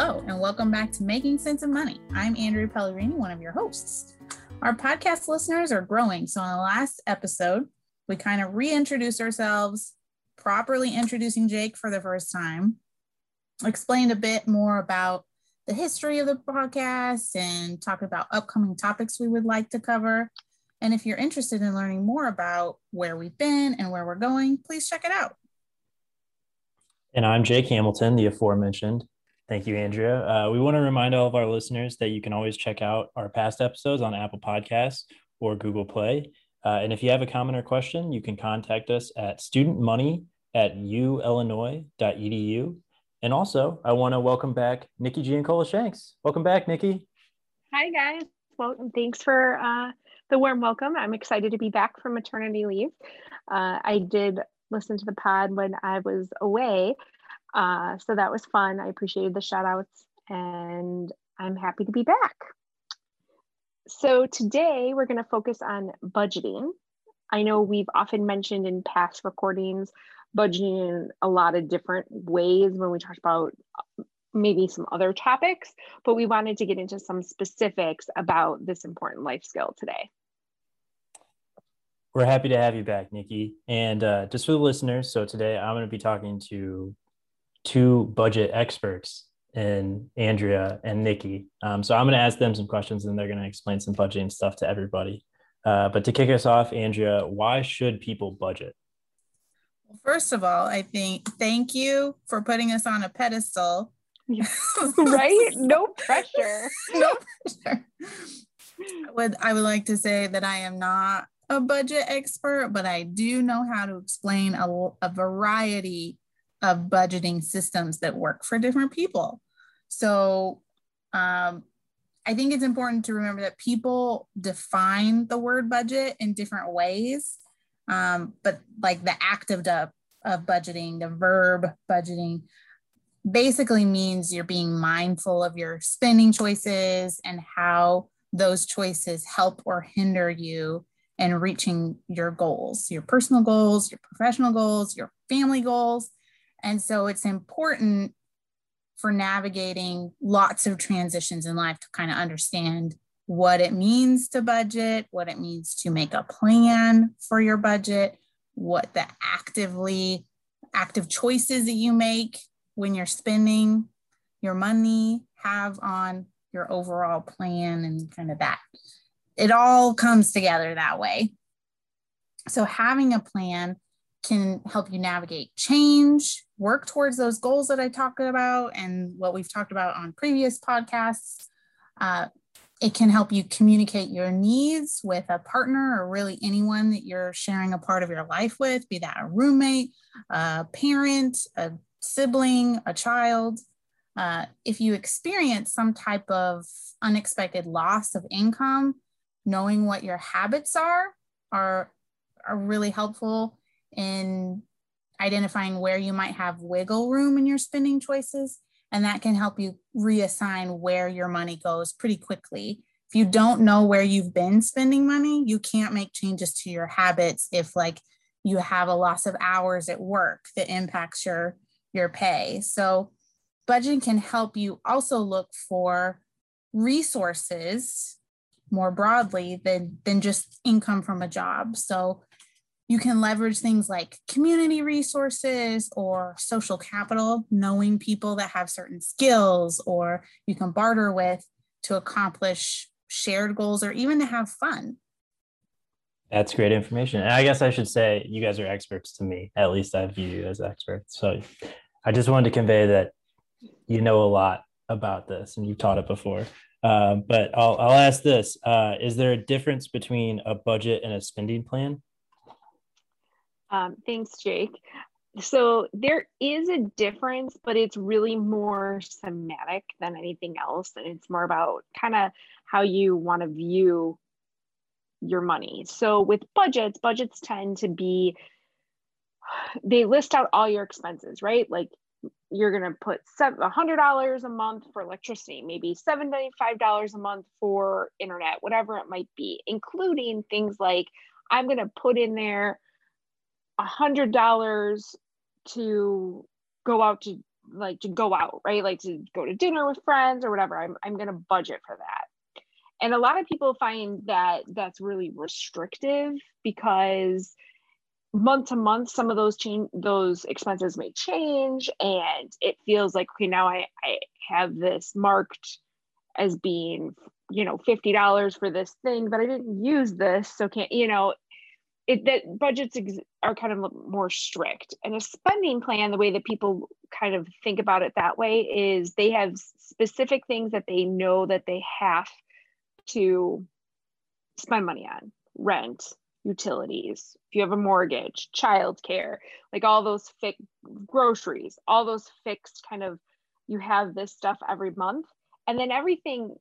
Hello, and welcome back to Making Sense of Money. I'm Andrea Pellegrini, one of your hosts. Our podcast listeners are growing. So, in the last episode, we kind of reintroduced ourselves, properly introducing Jake for the first time, explained a bit more about the history of the podcast and talked about upcoming topics we would like to cover. And if you're interested in learning more about where we've been and where we're going, please check it out. And I'm Jake Hamilton, the aforementioned. Thank you, Andrea. Uh, we want to remind all of our listeners that you can always check out our past episodes on Apple Podcasts or Google Play. Uh, and if you have a comment or question, you can contact us at studentmoney at uillinois.edu. And also, I want to welcome back Nikki Giancola Shanks. Welcome back, Nikki. Hi, guys. Well, thanks for uh, the warm welcome. I'm excited to be back from maternity leave. Uh, I did listen to the pod when I was away. Uh, so that was fun. I appreciated the shout outs and I'm happy to be back. So today we're going to focus on budgeting. I know we've often mentioned in past recordings budgeting in a lot of different ways when we talked about uh, maybe some other topics, but we wanted to get into some specifics about this important life skill today. We're happy to have you back, Nikki. And uh, just for the listeners, so today I'm going to be talking to two budget experts in Andrea and Nikki. Um, so I'm going to ask them some questions and they're going to explain some budgeting stuff to everybody. Uh, but to kick us off, Andrea, why should people budget? Well, first of all, I think thank you for putting us on a pedestal. right? No pressure. no pressure. I would I would like to say that I am not a budget expert, but I do know how to explain a, a variety of budgeting systems that work for different people. So um, I think it's important to remember that people define the word budget in different ways. Um, but like the act of, the, of budgeting, the verb budgeting, basically means you're being mindful of your spending choices and how those choices help or hinder you in reaching your goals, your personal goals, your professional goals, your family goals. And so it's important for navigating lots of transitions in life to kind of understand what it means to budget, what it means to make a plan for your budget, what the actively active choices that you make when you're spending your money have on your overall plan and kind of that. It all comes together that way. So having a plan can help you navigate change, work towards those goals that I talked about and what we've talked about on previous podcasts. Uh, it can help you communicate your needs with a partner or really anyone that you're sharing a part of your life with, be that a roommate, a parent, a sibling, a child. Uh, if you experience some type of unexpected loss of income, knowing what your habits are are, are really helpful in identifying where you might have wiggle room in your spending choices. And that can help you reassign where your money goes pretty quickly. If you don't know where you've been spending money, you can't make changes to your habits if, like, you have a loss of hours at work that impacts your your pay. So budgeting can help you also look for resources more broadly than than just income from a job. So you can leverage things like community resources or social capital, knowing people that have certain skills or you can barter with to accomplish shared goals or even to have fun. That's great information. And I guess I should say you guys are experts to me. At least I view you as experts. So I just wanted to convey that you know a lot about this and you've taught it before. Um, but I'll, I'll ask this uh, Is there a difference between a budget and a spending plan? Um, thanks, Jake. So there is a difference, but it's really more semantic than anything else. And it's more about kind of how you want to view your money. So with budgets, budgets tend to be, they list out all your expenses, right? Like you're going to put $100 a month for electricity, maybe $75 a month for internet, whatever it might be, including things like I'm going to put in there a hundred dollars to go out to like to go out, right? Like to go to dinner with friends or whatever. I'm I'm going to budget for that. And a lot of people find that that's really restrictive because month to month some of those change those expenses may change and it feels like okay now I, I have this marked as being you know $50 for this thing but I didn't use this so can't you know it that budgets ex- are kind of more strict. And a spending plan the way that people kind of think about it that way is they have specific things that they know that they have to spend money on. Rent utilities if you have a mortgage childcare like all those fixed groceries all those fixed kind of you have this stuff every month. And then everything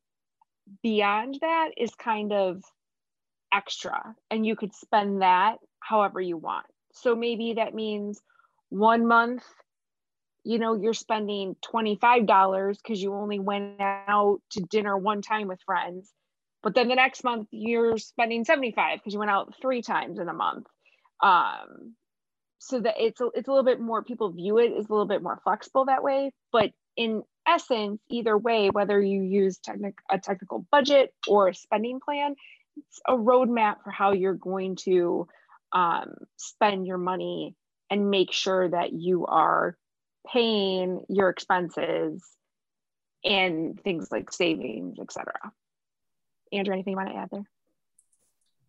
beyond that is kind of extra and you could spend that however you want. So maybe that means one month, you know, you're spending $25 because you only went out to dinner one time with friends. But then the next month you're spending 75 because you went out three times in a month. Um, so that it's a, it's a little bit more people view it as a little bit more flexible that way. But in essence, either way, whether you use technic- a technical budget or a spending plan, a roadmap for how you're going to um, spend your money and make sure that you are paying your expenses and things like savings, etc. Andrea, anything you want to add there?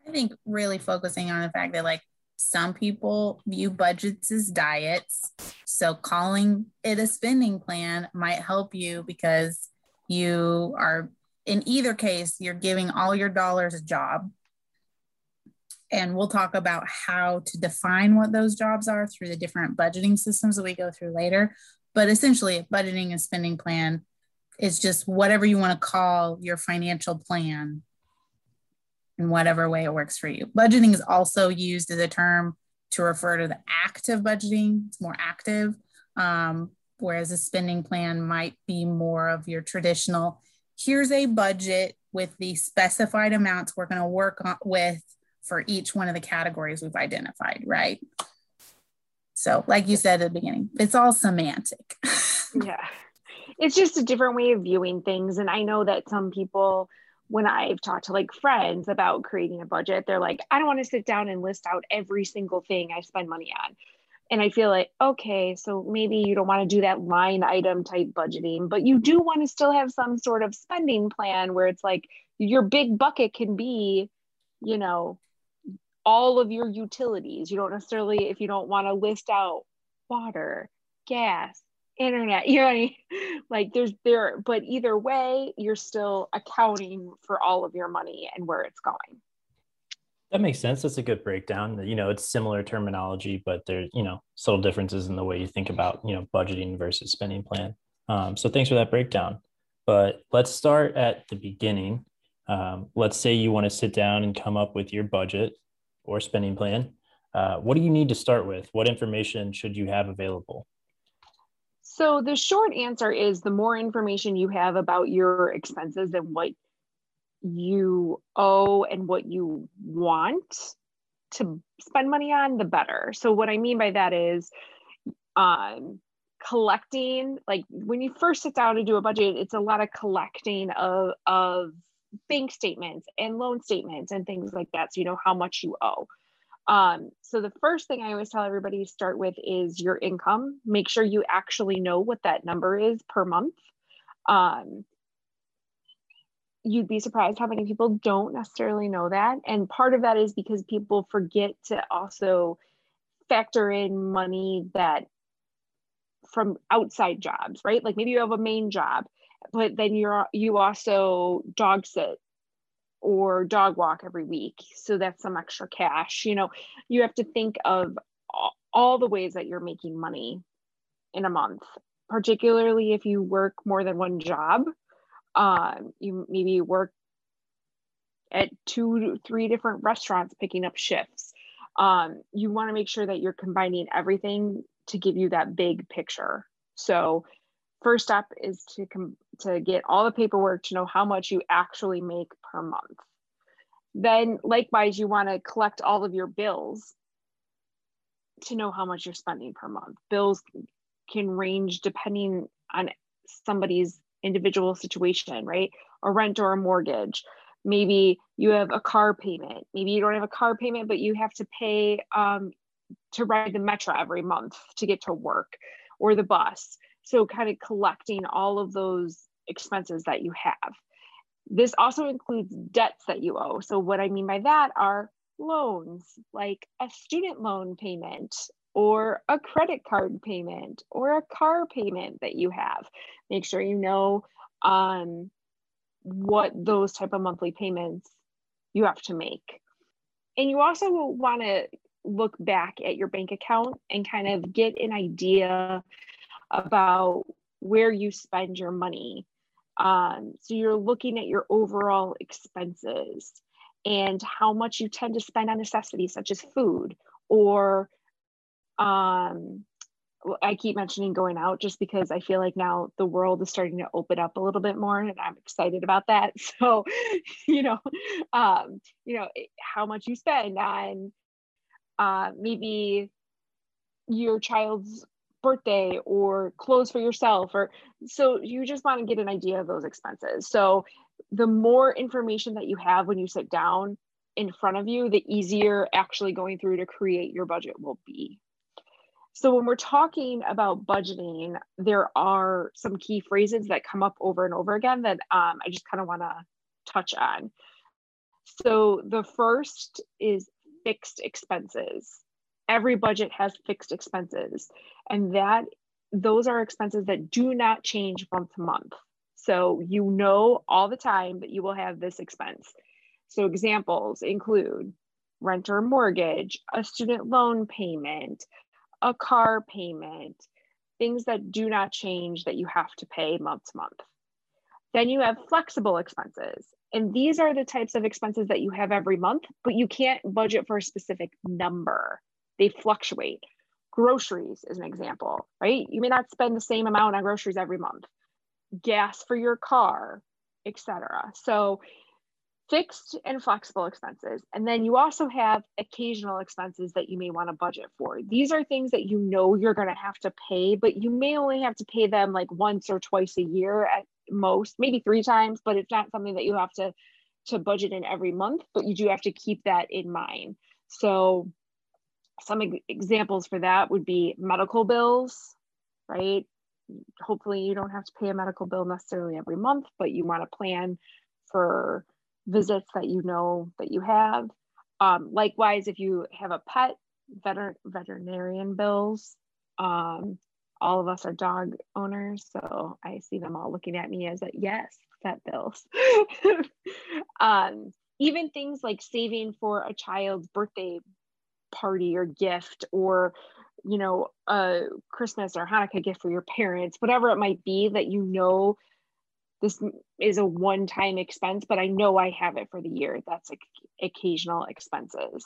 I think really focusing on the fact that like some people view budgets as diets. So calling it a spending plan might help you because you are in either case, you're giving all your dollars a job. And we'll talk about how to define what those jobs are through the different budgeting systems that we go through later. But essentially, a budgeting and spending plan is just whatever you want to call your financial plan in whatever way it works for you. Budgeting is also used as a term to refer to the act of budgeting, it's more active. Um, whereas a spending plan might be more of your traditional here's a budget with the specified amounts we're going to work on, with for each one of the categories we've identified, right? So, like you said at the beginning, it's all semantic. yeah. It's just a different way of viewing things. And I know that some people, when I've talked to like friends about creating a budget, they're like, I don't want to sit down and list out every single thing I spend money on and I feel like, okay, so maybe you don't want to do that line item type budgeting, but you do want to still have some sort of spending plan where it's like your big bucket can be, you know, all of your utilities. You don't necessarily, if you don't want to list out water, gas, internet, you know, I mean? like there's there, but either way, you're still accounting for all of your money and where it's going. That makes sense. That's a good breakdown. You know, it's similar terminology, but there's, you know, subtle differences in the way you think about, you know, budgeting versus spending plan. Um, so thanks for that breakdown. But let's start at the beginning. Um, let's say you want to sit down and come up with your budget or spending plan. Uh, what do you need to start with? What information should you have available? So the short answer is the more information you have about your expenses and what you owe and what you want to spend money on, the better. So, what I mean by that is um, collecting, like when you first sit down to do a budget, it's a lot of collecting of, of bank statements and loan statements and things like that. So, you know how much you owe. Um, so, the first thing I always tell everybody to start with is your income. Make sure you actually know what that number is per month. Um, you'd be surprised how many people don't necessarily know that. And part of that is because people forget to also factor in money that from outside jobs, right? Like maybe you have a main job, but then you're you also dog sit or dog walk every week. So that's some extra cash. You know, you have to think of all the ways that you're making money in a month, particularly if you work more than one job um, you maybe work at two three different restaurants picking up shifts. Um, you want to make sure that you're combining everything to give you that big picture. So first step is to com- to get all the paperwork to know how much you actually make per month. Then likewise you want to collect all of your bills to know how much you're spending per month. Bills can range depending on somebody's individual situation, right? A rent or a mortgage. Maybe you have a car payment. Maybe you don't have a car payment, but you have to pay um, to ride the metro every month to get to work or the bus. So, kind of collecting all of those expenses that you have. This also includes debts that you owe. So, what I mean by that are loans, like a student loan payment or a credit card payment or a car payment that you have. Make sure you know um, what those type of monthly payments you have to make. And you also want to look back at your bank account and kind of get an idea about where you spend your money. Um, so you're looking at your overall expenses and how much you tend to spend on necessities such as food or um, I keep mentioning going out just because I feel like now the world is starting to open up a little bit more and I'm excited about that. So, you know, um, you know, how much you spend on uh, maybe your child's birthday or clothes for yourself or so you just want to get an idea of those expenses. So the more information that you have when you sit down in front of you, the easier actually going through to create your budget will be. So, when we're talking about budgeting, there are some key phrases that come up over and over again that um, I just kind of want to touch on. So, the first is fixed expenses. Every budget has fixed expenses, and that those are expenses that do not change month to month. So, you know all the time that you will have this expense. So, examples include rent or mortgage, a student loan payment, a car payment, things that do not change that you have to pay month to month. Then you have flexible expenses. And these are the types of expenses that you have every month, but you can't budget for a specific number. They fluctuate. Groceries is an example, right? You may not spend the same amount on groceries every month. Gas for your car, etc. So fixed and flexible expenses. And then you also have occasional expenses that you may want to budget for. These are things that you know you're going to have to pay, but you may only have to pay them like once or twice a year at most, maybe three times, but it's not something that you have to to budget in every month, but you do have to keep that in mind. So some examples for that would be medical bills, right? Hopefully you don't have to pay a medical bill necessarily every month, but you want to plan for visits that you know that you have. Um, likewise, if you have a pet, veter- veterinarian bills. Um, all of us are dog owners, so I see them all looking at me as a yes, pet bills. um, even things like saving for a child's birthday party or gift or you know a christmas or hanukkah gift for your parents whatever it might be that you know this is a one time expense, but I know I have it for the year. That's like occasional expenses.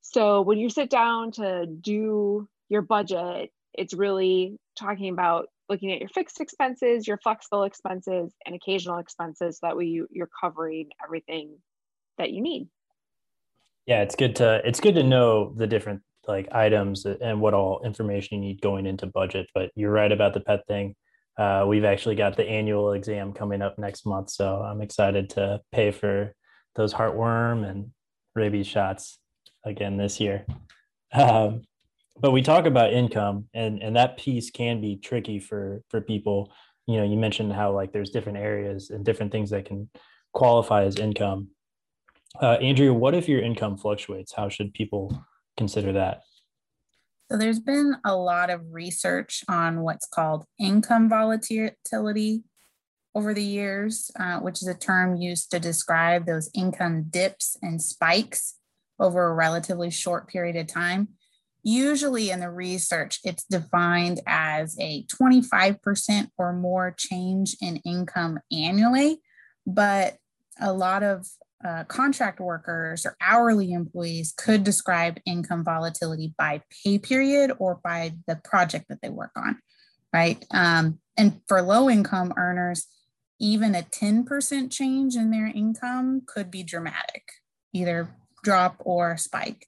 So when you sit down to do your budget, it's really talking about looking at your fixed expenses, your flexible expenses, and occasional expenses. So that way you, you're covering everything that you need. Yeah, it's good to it's good to know the different like items and what all information you need going into budget. But you're right about the pet thing uh, we've actually got the annual exam coming up next month, so I'm excited to pay for those heartworm and rabies shots again this year. Um, but we talk about income, and and that piece can be tricky for for people. You know, you mentioned how like there's different areas and different things that can qualify as income. Uh, Andrea, what if your income fluctuates? How should people consider that? So there's been a lot of research on what's called income volatility over the years, uh, which is a term used to describe those income dips and spikes over a relatively short period of time. Usually in the research, it's defined as a 25% or more change in income annually, but a lot of uh, contract workers or hourly employees could describe income volatility by pay period or by the project that they work on, right? Um, and for low income earners, even a 10% change in their income could be dramatic, either drop or spike.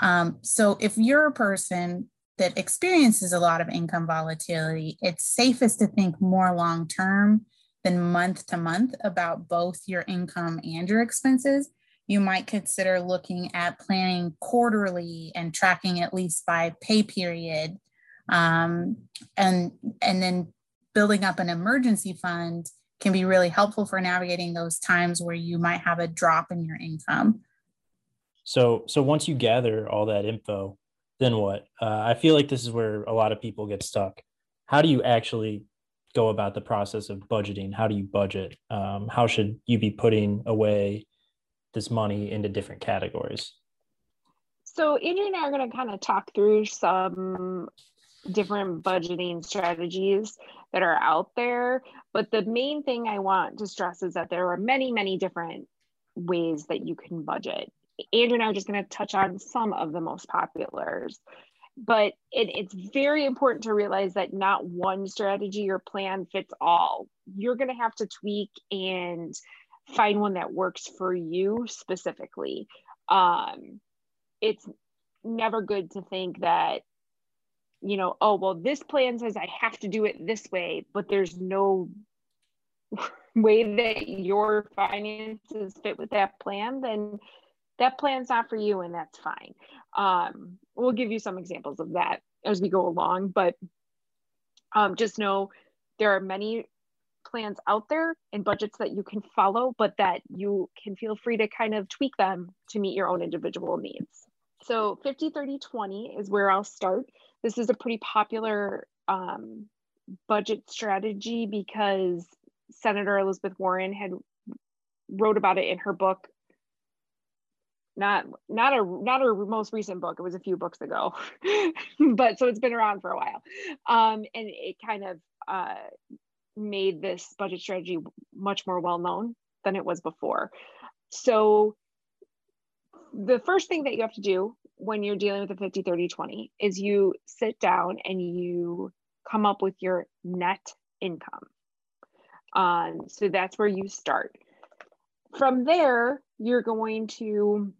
Um, so if you're a person that experiences a lot of income volatility, it's safest to think more long term than month to month about both your income and your expenses. You might consider looking at planning quarterly and tracking at least by pay period, um, and and then building up an emergency fund can be really helpful for navigating those times where you might have a drop in your income. So, so once you gather all that info, then what? Uh, I feel like this is where a lot of people get stuck. How do you actually go about the process of budgeting? How do you budget? Um, how should you be putting away this money into different categories? So, Andrea and I are going to kind of talk through some different budgeting strategies that are out there. But the main thing I want to stress is that there are many, many different ways that you can budget. Andrea and I are just going to touch on some of the most populars. But it, it's very important to realize that not one strategy or plan fits all. You're going to have to tweak and find one that works for you specifically. Um, it's never good to think that you know, oh, well, this plan says I have to do it this way, but there's no way that your finances fit with that plan, then that plan's not for you and that's fine. Um, we'll give you some examples of that as we go along, but um, just know there are many plans out there and budgets that you can follow, but that you can feel free to kind of tweak them to meet your own individual needs. So 50, 30, 20 is where I'll start. This is a pretty popular um, budget strategy because Senator Elizabeth Warren had wrote about it in her book. Not not a not her most recent book. It was a few books ago, but so it's been around for a while, um, and it kind of uh, made this budget strategy much more well known than it was before. So the first thing that you have to do when you're dealing with a 50 30 20 is you sit down and you come up with your net income um, so that's where you start from there you're going to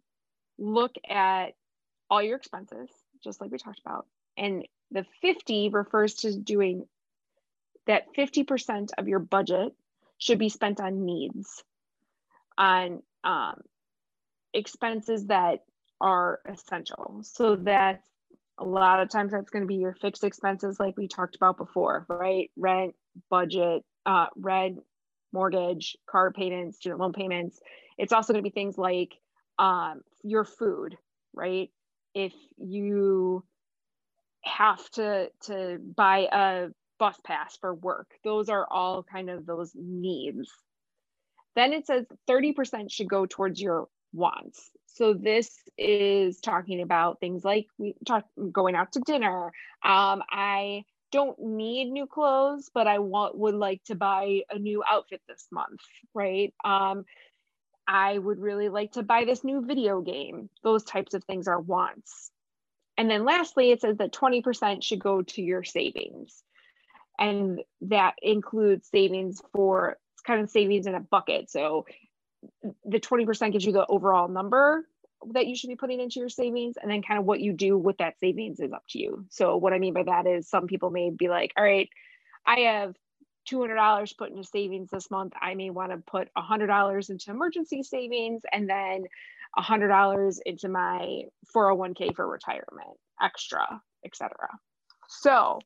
look at all your expenses just like we talked about and the 50 refers to doing that 50% of your budget should be spent on needs on um, expenses that are essential. So that's a lot of times that's going to be your fixed expenses, like we talked about before, right? Rent, budget, uh, rent, mortgage, car payments, student loan payments. It's also going to be things like um, your food, right? If you have to to buy a bus pass for work, those are all kind of those needs. Then it says 30% should go towards your wants. So this is talking about things like we talk going out to dinner. Um, I don't need new clothes, but I want would like to buy a new outfit this month, right? Um, I would really like to buy this new video game. Those types of things are wants. And then lastly, it says that 20% should go to your savings. And that includes savings for it's kind of savings in a bucket. So the 20% gives you the overall number that you should be putting into your savings and then kind of what you do with that savings is up to you so what i mean by that is some people may be like all right i have $200 put into savings this month i may want to put $100 into emergency savings and then $100 into my 401k for retirement extra etc so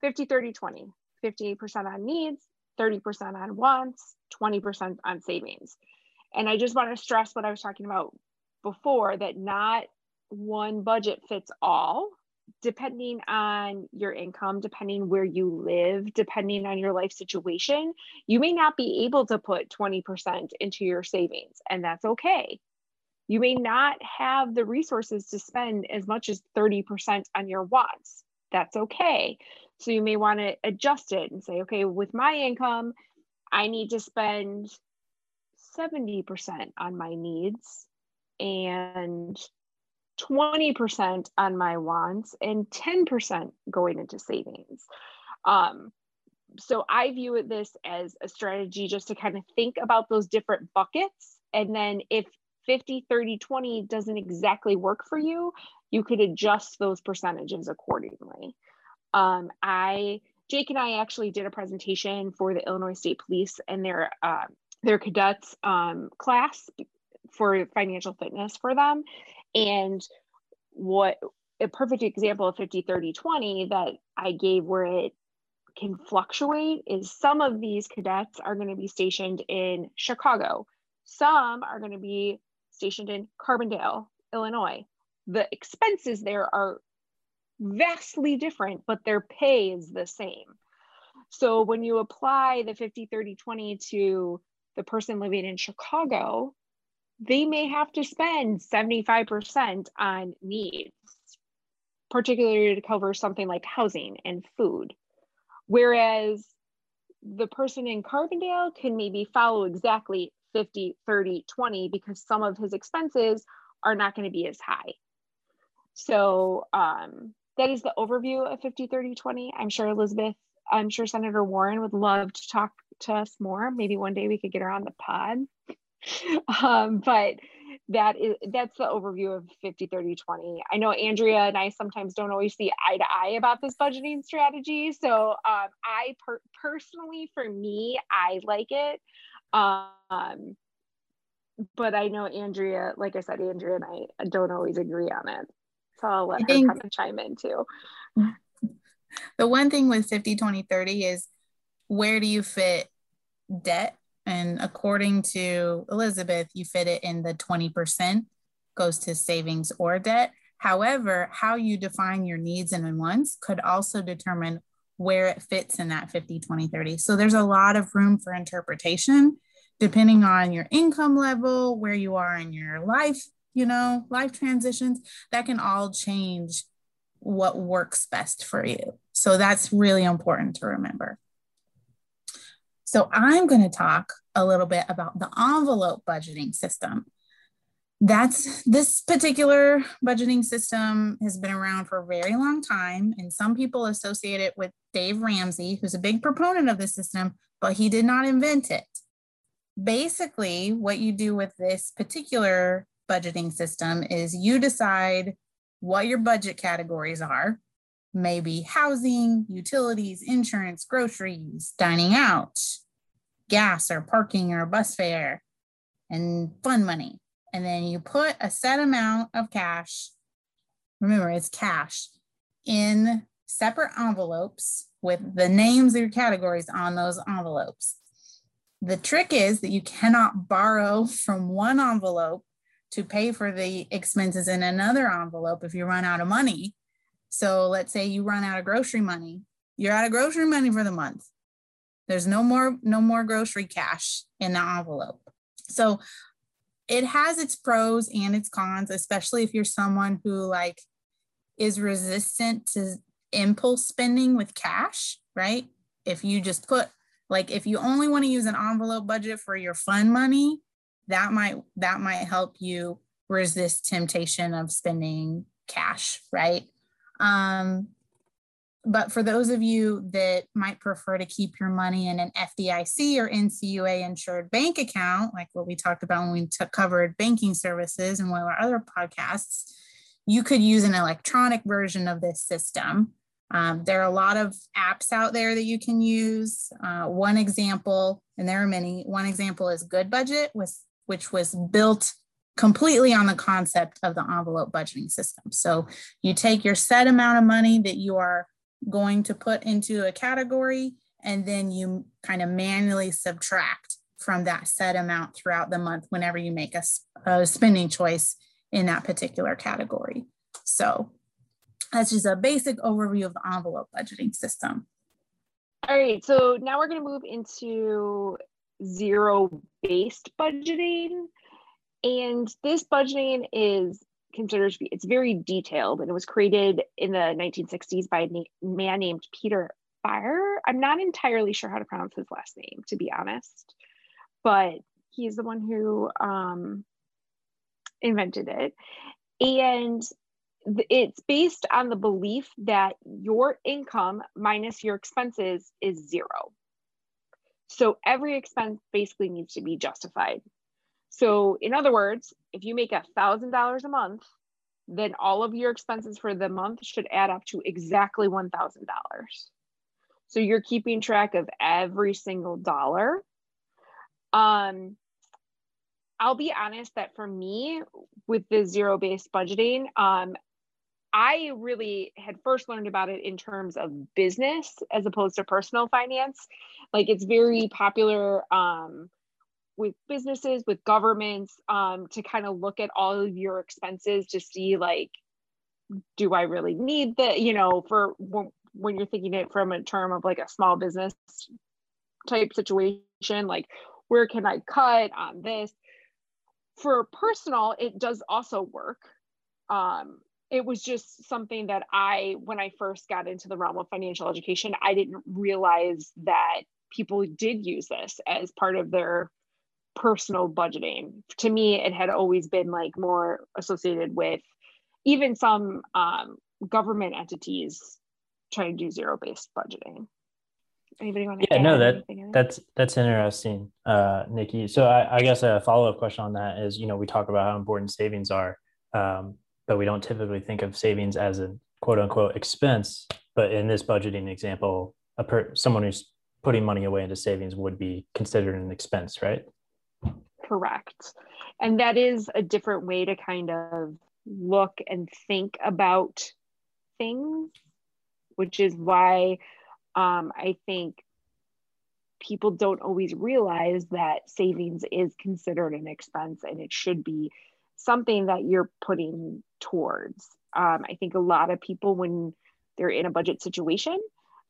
50 30 20 50% on needs 30% on wants 20% on savings. And I just want to stress what I was talking about before that not one budget fits all depending on your income, depending where you live, depending on your life situation, you may not be able to put 20% into your savings, and that's okay. You may not have the resources to spend as much as 30% on your wants. That's okay. So you may want to adjust it and say, okay, with my income, I need to spend 70% on my needs and 20% on my wants and 10% going into savings. Um, so I view this as a strategy just to kind of think about those different buckets. And then if 50, 30, 20 doesn't exactly work for you, you could adjust those percentages accordingly. Um, I Jake and I actually did a presentation for the Illinois State Police and their uh, their cadets um, class for financial fitness for them, and what a perfect example of 50 30 20 that I gave where it can fluctuate is some of these cadets are going to be stationed in Chicago. Some are going to be stationed in Carbondale, Illinois. The expenses there are vastly different, but their pay is the same. So when you apply the 50, 30, 20 to the person living in Chicago, they may have to spend 75% on needs, particularly to cover something like housing and food. Whereas the person in Carbondale can maybe follow exactly 50, 30, 20 because some of his expenses are not going to be as high. So um, that is the overview of 50, 30, 20. I'm sure Elizabeth, I'm sure Senator Warren would love to talk to us more. Maybe one day we could get her on the pod. um, but that is that's the overview of 50 30 20 i know andrea and i sometimes don't always see eye to eye about this budgeting strategy. So um, i per- personally for me i like it. Um, but i know andrea like i said andrea and i don't always agree on it. So i'll let I her think, kind of chime in too. The one thing with 50 20 30 is where do you fit debt and according to Elizabeth, you fit it in the 20% goes to savings or debt. However, how you define your needs and wants could also determine where it fits in that 50, 20, 30. So there's a lot of room for interpretation depending on your income level, where you are in your life, you know, life transitions, that can all change what works best for you. So that's really important to remember. So I'm going to talk a little bit about the envelope budgeting system. That's this particular budgeting system has been around for a very long time, and some people associate it with Dave Ramsey, who's a big proponent of the system, but he did not invent it. Basically, what you do with this particular budgeting system is you decide what your budget categories are, maybe housing, utilities, insurance, groceries, dining out, gas or parking or bus fare and fun money. And then you put a set amount of cash, remember it's cash, in separate envelopes with the names of your categories on those envelopes. The trick is that you cannot borrow from one envelope to pay for the expenses in another envelope if you run out of money. So let's say you run out of grocery money, you're out of grocery money for the month. There's no more no more grocery cash in the envelope. So it has its pros and its cons, especially if you're someone who like is resistant to impulse spending with cash, right? If you just put like if you only want to use an envelope budget for your fun money, that might that might help you resist temptation of spending cash, right? Um, but for those of you that might prefer to keep your money in an FDIC or NCUA insured bank account, like what we talked about when we took covered banking services in one of our other podcasts, you could use an electronic version of this system. Um, there are a lot of apps out there that you can use. Uh, one example, and there are many, one example is Goodbudget, which was built completely on the concept of the envelope budgeting system. So you take your set amount of money that you are going to put into a category and then you kind of manually subtract from that set amount throughout the month whenever you make a, a spending choice in that particular category. So that's just a basic overview of the envelope budgeting system. All right, so now we're going to move into zero based budgeting. And this budgeting is considered to be it's very detailed and it was created in the 1960s by a man named Peter Pyhrr. I'm not entirely sure how to pronounce his last name to be honest but he's the one who um, invented it. And it's based on the belief that your income minus your expenses is zero. So every expense basically needs to be justified so, in other words, if you make a thousand dollars a month then all of your expenses for the month should add up to exactly $1,000. So you're keeping track of every single dollar. Um, I'll be honest that for me, with the zero based budgeting, um, I really had first learned about it in terms of business as opposed to personal finance. Like it's very popular um, with businesses, with governments, um, to kind of look at all of your expenses to see like, do I really need the, You know, for when, when you're thinking it from a term of like a small business type situation, like where can I cut on this? For personal, it does also work. Um, it was just something that I, when I first got into the realm of financial education, I didn't realize that people did use this as part of their personal budgeting. To me, it had always been like more associated with even some um, government entities trying to do zero based budgeting. Anybody want to? Yeah, no, that that's that's interesting, uh, Nikki. So I, I guess a follow up question on that is, you know, we talk about how important savings are. Um, but we don't typically think of savings as a quote unquote expense. But in this budgeting example, a per, someone who's putting money away into savings would be considered an expense, right? Correct. And that is a different way to kind of look and think about things, which is why um, I think people don't always realize that savings is considered an expense and it should be something that you're putting towards. Um, I think a lot of people, when they're in a budget situation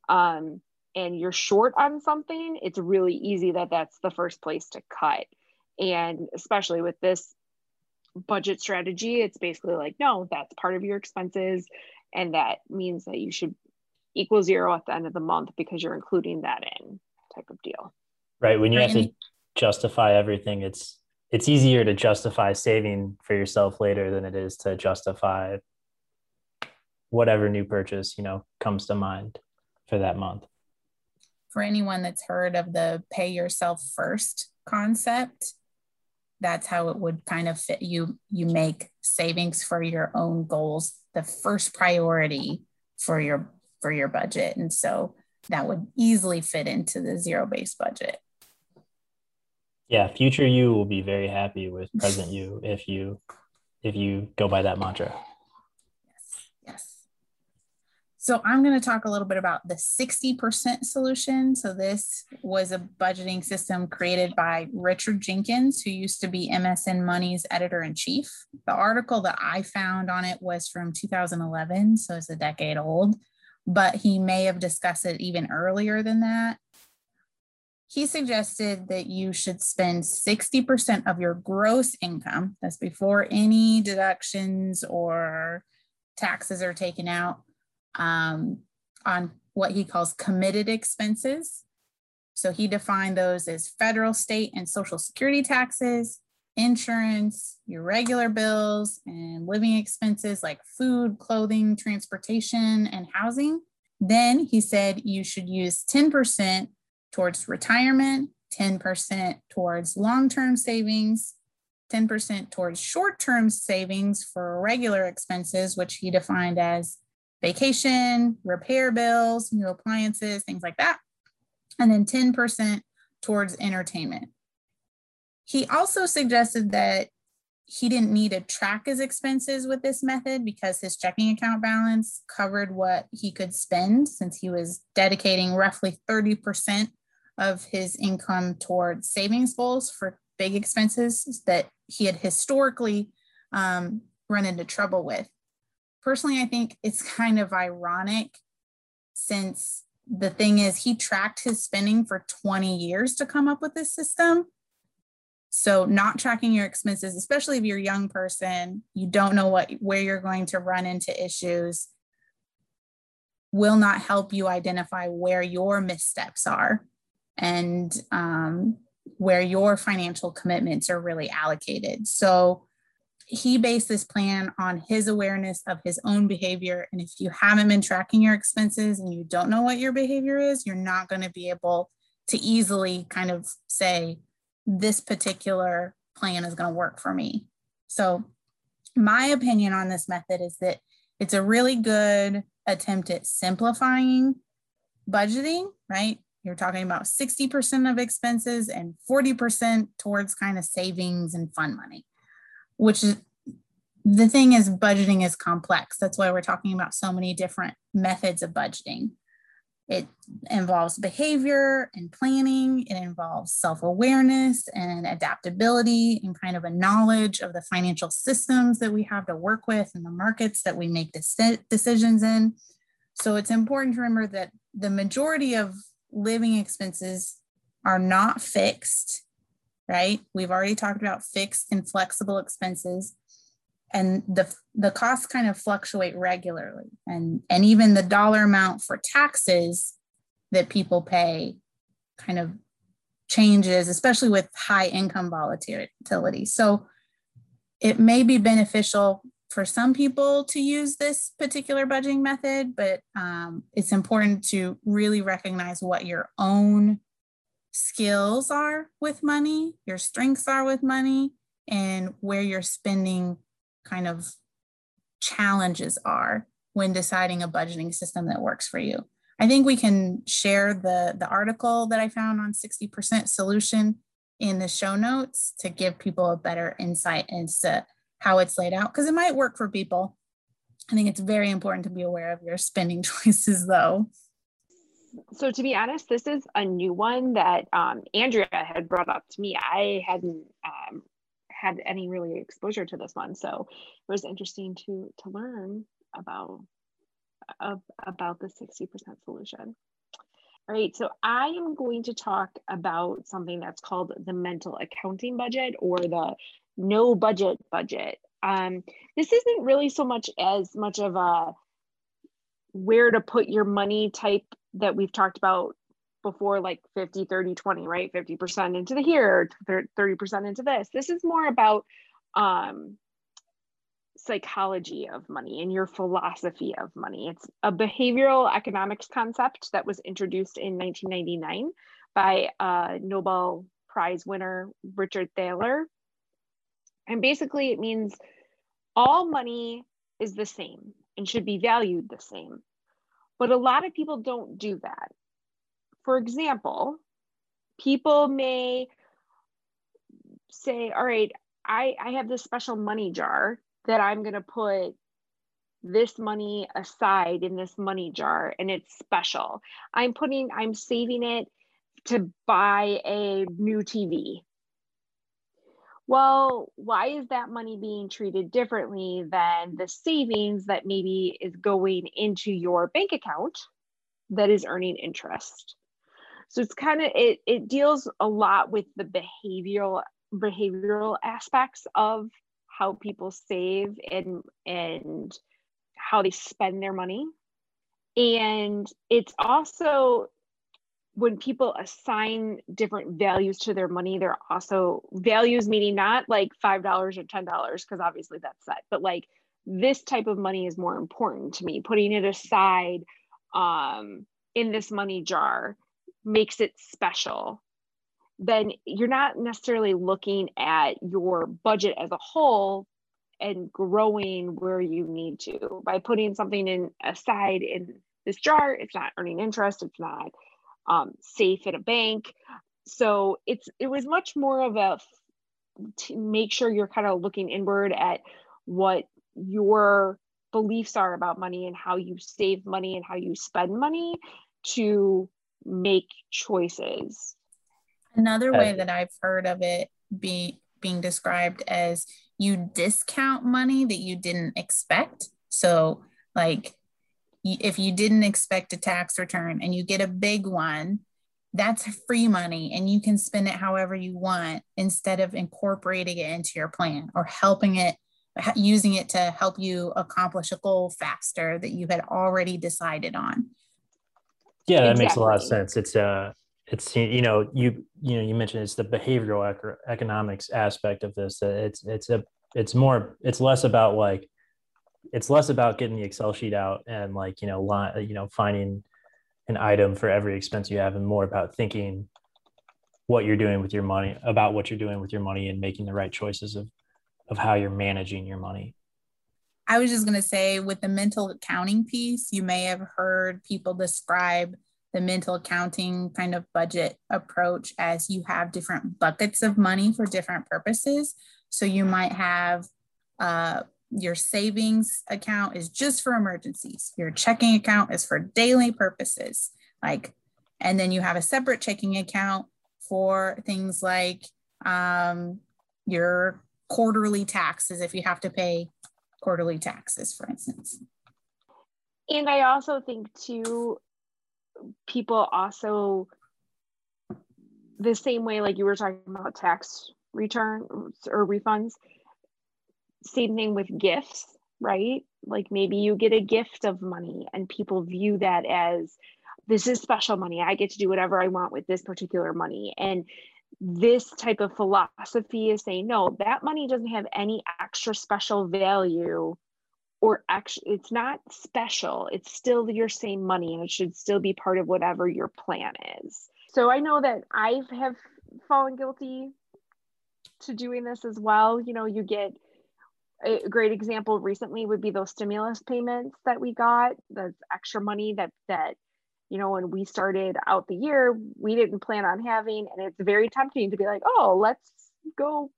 um, and you're short on something, it's really easy that that's the first place to cut. And especially with this budget strategy, it's basically like, no, that's part of your expenses. And that means that you should equal zero at the end of the month because you're including that in type of deal. Right. When you have to justify everything, it's it's easier to justify saving for yourself later than it is to justify whatever new purchase you know comes to mind for that month for anyone that's heard of the pay yourself first concept that's how it would kind of fit you. You make savings for your own goals the first priority for your for your budget. And so that would easily fit into the zero based budget. Yeah future you will be very happy with present you if you if you go by that mantra so i'm going to talk a little bit about the 60% solution. So this was a budgeting system created by richard jenkins who used to be msn money's editor-in-chief. The article that i found on it was from 2011 so it's a decade old but he may have discussed it even earlier than that. He suggested that you should spend 60% of your gross income, that's before any deductions or taxes are taken out, um, on what he calls committed expenses. So he defined those as federal, state, and social security taxes, insurance, your regular bills, and living expenses like food, clothing, transportation, and housing. Then he said you should use 10% towards retirement, 10% towards long term savings, 10% towards short term savings for regular expenses, which he defined as vacation, repair bills, new appliances, things like that. And then 10% towards entertainment. He also suggested that he didn't need to track his expenses with this method because his checking account balance covered what he could spend since he was dedicating roughly 30% of his income towards savings goals for big expenses that he had historically um, run into trouble with. Personally, I think it's kind of ironic since the thing is, he tracked his spending for 20 years to come up with this system. So, not tracking your expenses, especially if you're a young person, you don't know what where you're going to run into issues, will not help you identify where your missteps are and um, where your financial commitments are really allocated. So he based this plan on his awareness of his own behavior. And if you haven't been tracking your expenses and you don't know what your behavior is, you're not going to be able to easily kind of say, this particular plan is going to work for me. So my opinion on this method is that it's a really good attempt at simplifying budgeting, right? You're talking about 60% of expenses and 40% towards kind of savings and fun money, which is the thing is budgeting is complex. That's why we're talking about so many different methods of budgeting. It involves behavior and planning. It involves self awareness and adaptability and kind of a knowledge of the financial systems that we have to work with and the markets that we make decisions in. So it's important to remember that the majority of living expenses are not fixed, right? We've already talked about fixed and flexible expenses. And the the costs kind of fluctuate regularly. And and even the dollar amount for taxes that people pay kind of changes especially with high income volatility. So it may be beneficial for some people to use this particular budgeting method but um, it's important to really recognize what your own skills are with money your strengths are with money and where you're spending kind of challenges are when deciding a budgeting system that works for you. I think we can share the, the article that I found on 60% solution in the show notes to give people a better insight into how it's laid out because it might work for people. I think it's very important to be aware of your spending choices though. So to be honest, this is a new one that um, Andrea had brought up to me. I hadn't um, had any really exposure to this one. So it was interesting to to learn about uh, about the 60% solution. All right, so I am going to talk about something that's called the mental accounting budget or the no budget budget. Um, this isn't really so much as much of a where to put your money type that we've talked about before like 50 30 20 right? 50% into the here 30% into this. This is more about um psychology of money and your philosophy of money. It's a behavioral economics concept that was introduced in 1999 by uh, nobel prize winner richard thaler. And basically it means all money is the same and should be valued the same but a lot of people don't do that for example, people may say, all right, I, I have this special money jar that I'm going to put this money aside in this money jar and it's special. I'm putting, I'm saving it to buy a new TV. Well, why is that money being treated differently than the savings that maybe is going into your bank account that is earning interest? so it's kind of it it deals a lot with the behavioral behavioral aspects of how people save and and how they spend their money and it's also when people assign different values to their money they're also values meaning not like five dollars or ten dollars because obviously that's set but like this type of money is more important to me putting it aside um, in this money jar makes it special, then you're not necessarily looking at your budget as a whole and growing where you need to. By putting something in aside in this jar, it's not earning interest, it's not um, safe in a bank. So it's it was much more of a to make sure you're kind of looking inward at what your beliefs are about money and how you save money and how you spend money to make choices. Another way that I've heard of it be, being described as you discount money that you didn't expect. So, like, if you didn't expect a tax return and you get a big one, that's free money and you can spend it however you want instead of incorporating it into your plan or helping it using it to help you accomplish a goal faster that you had already decided on yeah, that exactly. makes a lot of sense. It's uh it's you know you you know you mentioned it's the behavioral economics aspect of this. That It's it's a it's more it's less about like it's less about getting the Excel sheet out and like you know you know finding an item for every expense you have and more about thinking what you're doing with your money about what you're doing with your money and making the right choices of of how you're managing your money I was just going to say with the mental accounting piece, you may have heard people describe the mental accounting kind of budget approach as you have different buckets of money for different purposes. So you might have uh, your savings account is just for emergencies, your checking account is for daily purposes, like, and then you have a separate checking account for things like um, your quarterly taxes if you have to pay quarterly taxes, for instance. And I also think too, people also the same way like you were talking about tax return or refunds same thing with gifts right? Like maybe you get a gift of money and people view that as this is special money. I get to do whatever i want with this particular money. And this type of philosophy is saying no that money doesn't have any extra special value or actually it's not special. It's still your same money and it should still be part of whatever your plan is. So i know that i have fallen guilty to doing this as well. You know you get a great example recently would be those stimulus payments that we got that's extra money that that you know when we started out the year we didn't plan on having. And it's very tempting to be like oh let's go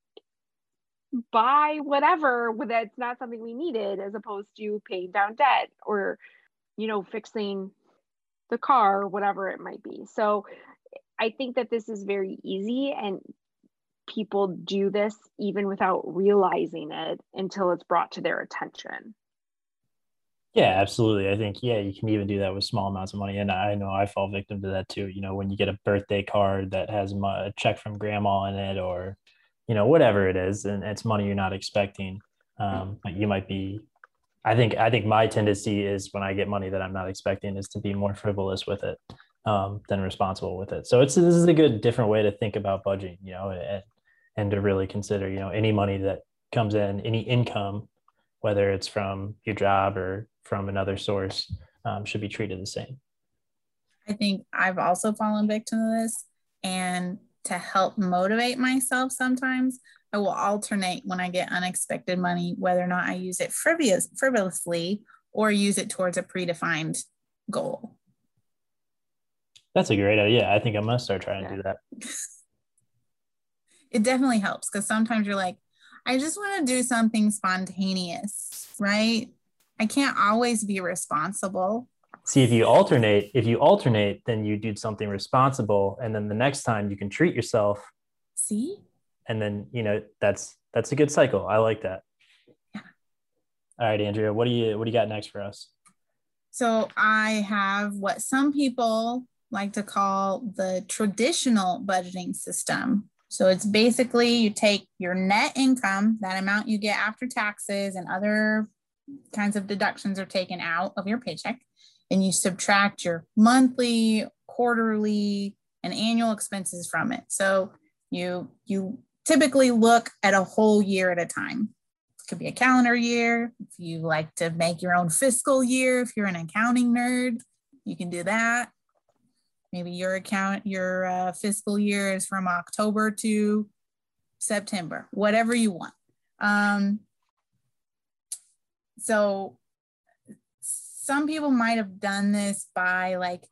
buy whatever that's not something we needed as opposed to paying down debt or you know fixing the car or whatever it might be. So i think that this is very easy and people do this even without realizing it until it's brought to their attention. Yeah absolutely. I think yeah you can even do that with small amounts of money. And i know i fall victim to that too. You know when you get a birthday card that has a check from grandma in it or you know whatever it is and it's money you're not expecting um, you might be i think i think my tendency is when i get money that i'm not expecting is to be more frivolous with it um, than responsible with it. So it's this is a good different way to think about budgeting you know and, and to really consider you know any money that comes in any income whether it's from your job or from another source um, should be treated the same. I think i've also fallen victim to this and to help motivate myself sometimes i will alternate when i get unexpected money whether or not i use it frivolous, frivolously or use it towards a predefined goal. That's a great idea. I think i'm going to start trying yeah. to do that it definitely helps because sometimes you're like i just want to do something spontaneous right? I can't always be responsible. See if you alternate if you alternate then you do something responsible and then the next time you can treat yourself see? and then you know that's that's a good cycle. I like that. Yeah. All right andrea what do you what do you got next for us? So i have what some people like to call the traditional budgeting system so it's basically you take your net income that amount you get after taxes and other kinds of deductions are taken out of your paycheck and you subtract your monthly, quarterly, and annual expenses from it. So you you typically look at a whole year at a time. It could be a calendar year. If you like to make your own fiscal year, if you're an accounting nerd, you can do that. Maybe your account, your uh, fiscal year is from October to September, whatever you want. Um, so some people might have done this by like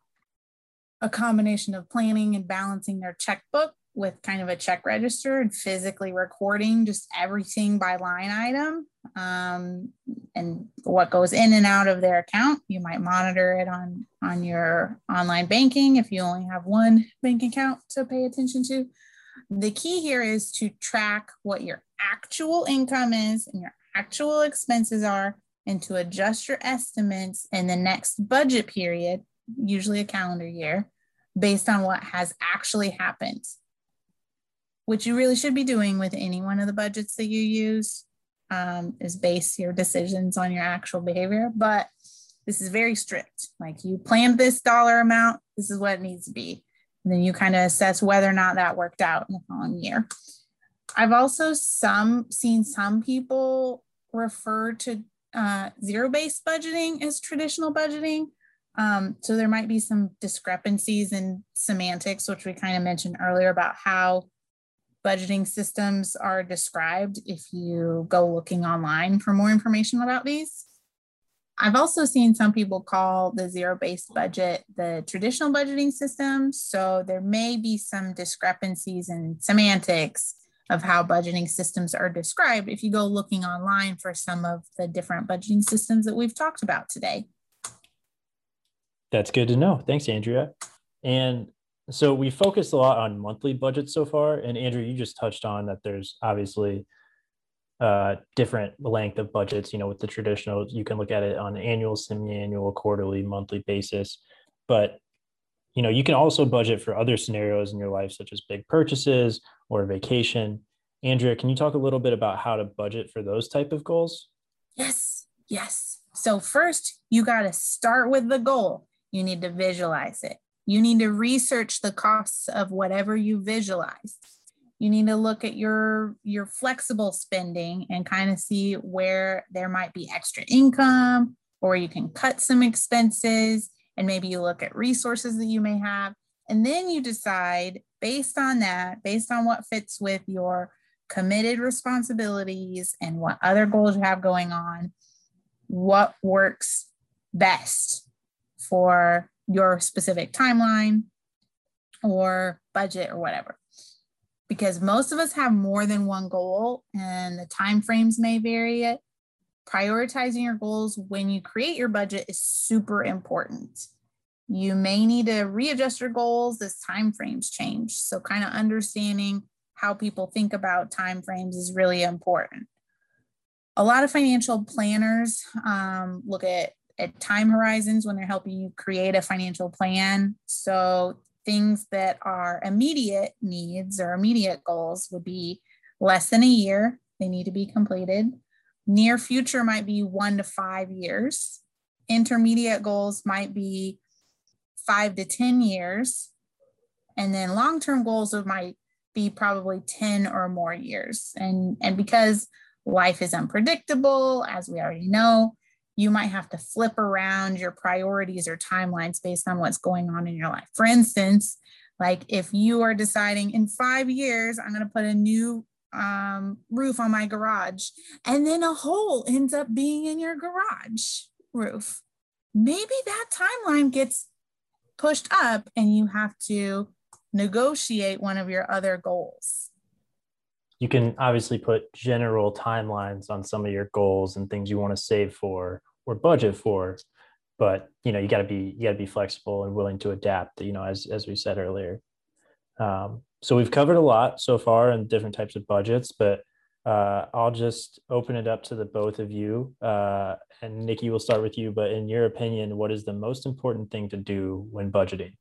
a combination of planning and balancing their checkbook with kind of a check register and physically recording just everything by line item um, and what goes in and out of their account. You might monitor it on on your online banking if you only have one bank account to pay attention to. The key here is to track what your actual income is and your actual expenses are and to adjust your estimates in the next budget period, usually a calendar year, based on what has actually happened, which you really should be doing with any one of the budgets that you use, um, is base your decisions on your actual behavior. But this is very strict. Like you planned this dollar amount, this is what it needs to be. And then you kind of assess whether or not that worked out in the following year. I've also some seen some people refer to uh, zero-based budgeting as traditional budgeting. Um, so there might be some discrepancies in semantics, which we kind of mentioned earlier about how budgeting systems are described if you go looking online for more information about these. I've also seen some people call the zero based budget the traditional budgeting system. So there may be some discrepancies in semantics of how budgeting systems are described if you go looking online for some of the different budgeting systems that we've talked about today. That's good to know. Thanks, Andrea. And so we focused a lot on monthly budgets so far. And Andrea, you just touched on that there's obviously uh, different length of budgets. You know, with the traditional, you can look at it on an annual, semi-annual, quarterly, monthly basis. But you know, you can also budget for other scenarios in your life, such as big purchases or vacation. Andrea, can you talk a little bit about how to budget for those type of goals? Yes, yes. So first, you got to start with the goal. You need to visualize it. You need to research the costs of whatever you visualize. You need to look at your your flexible spending and kind of see where there might be extra income or you can cut some expenses and maybe you look at resources that you may have and then you decide based on that based on what fits with your committed responsibilities and what other goals you have going on what works best for your specific timeline or budget or whatever. Because most of us have more than one goal and the time frames may vary it. Prioritizing your goals when you create your budget is super important. You may need to readjust your goals as time frames change. So kind of understanding how people think about time frames is really important. A lot of financial planners um, look at at time horizons when they're helping you create a financial plan. So things that are immediate needs or immediate goals would be less than a year. They need to be completed. Near future might be one to five years. Intermediate goals might be five to 10 years. And then long term goals might be probably 10 or more years. And, and because life is unpredictable, as we already know, you might have to flip around your priorities or timelines based on what's going on in your life. For instance, like if you are deciding in five years, I'm going to put a new um, roof on my garage, and then a hole ends up being in your garage roof, maybe that timeline gets pushed up and you have to negotiate one of your other goals. You can obviously put general timelines on some of your goals and things you want to save for or budget for, but you know you got to be you got to be flexible and willing to adapt. You know, as as we said earlier. Um, so we've covered a lot so far in different types of budgets, but uh, I'll just open it up to the both of you. Uh, and Nikki, we'll start with you. But in your opinion, what is the most important thing to do when budgeting?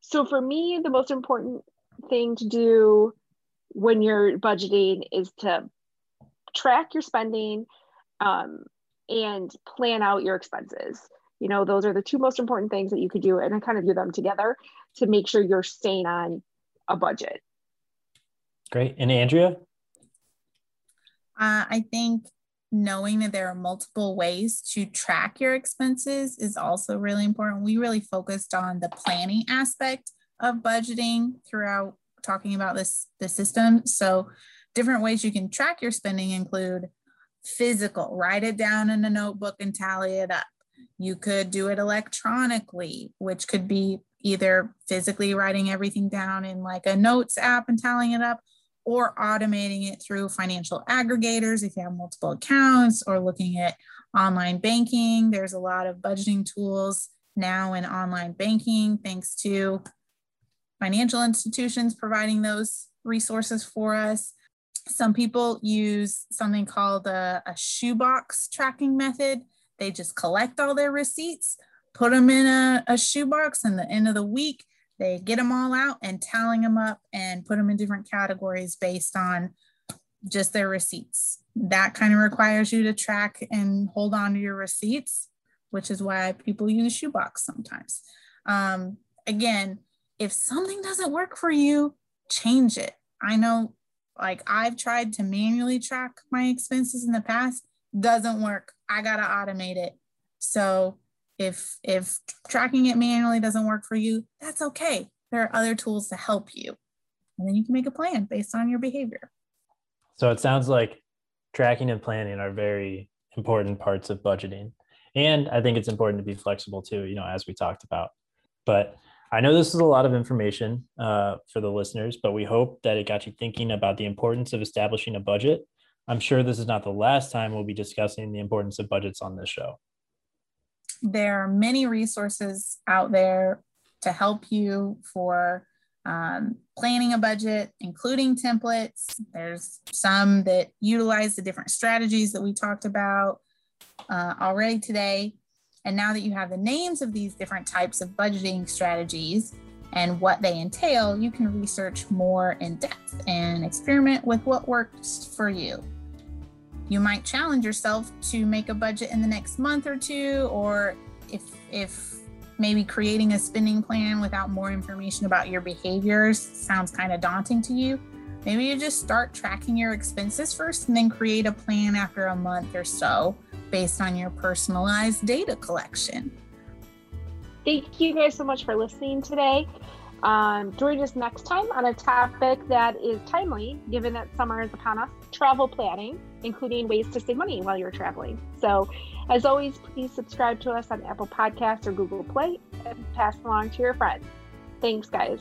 So for me, the most important thing to do when you're budgeting is to track your spending um, and plan out your expenses. You know, those are the two most important things that you could do, and I kind of do them together to make sure you're staying on a budget. Great. And Andrea? Uh, I think knowing that there are multiple ways to track your expenses is also really important. We really focused on the planning aspect of budgeting throughout talking about this the system. So different ways you can track your spending include physical, write it down in a notebook and tally it up. You could do it electronically, which could be either physically writing everything down in like a notes app and tallying it up, or automating it through financial aggregators if you have multiple accounts or looking at online banking. There's a lot of budgeting tools now in online banking, thanks to financial institutions providing those resources for us. Some people use something called a, a shoebox tracking method. They just collect all their receipts, put them in a, a shoebox, and the end of the week, they get them all out and tallying them up and put them in different categories based on just their receipts. That kind of requires you to track and hold on to your receipts, which is why people use shoebox sometimes. Um, again, if something doesn't work for you, change it. I know, like, I've tried to manually track my expenses in the past, doesn't work. I got to automate it. So, if if tracking it manually doesn't work for you that's okay there are other tools to help you And then you can make a plan based on your behavior. So it sounds like tracking and planning are very important parts of budgeting. And I think it's important to be flexible too, you know, as we talked about. But I know this is a lot of information uh, for the listeners, but we hope that it got you thinking about the importance of establishing a budget. I'm sure this is not the last time we'll be discussing the importance of budgets on this show. There are many resources out there to help you for um, planning a budget, including templates. There's some that utilize the different strategies that we talked about uh, already today. And now that you have the names of these different types of budgeting strategies and what they entail, you can research more in depth and experiment with what works for you. You might challenge yourself to make a budget in the next month or two, or if if maybe creating a spending plan without more information about your behaviors sounds kind of daunting to you, maybe you just start tracking your expenses first and then create a plan after a month or so based on your personalized data collection. Thank you guys so much for listening today. Um, join us next time on a topic that is timely, given that summer is upon us travel planning, including ways to save money while you're traveling. So, as always, please subscribe to us on Apple Podcasts or Google Play and pass along to your friends. Thanks, guys.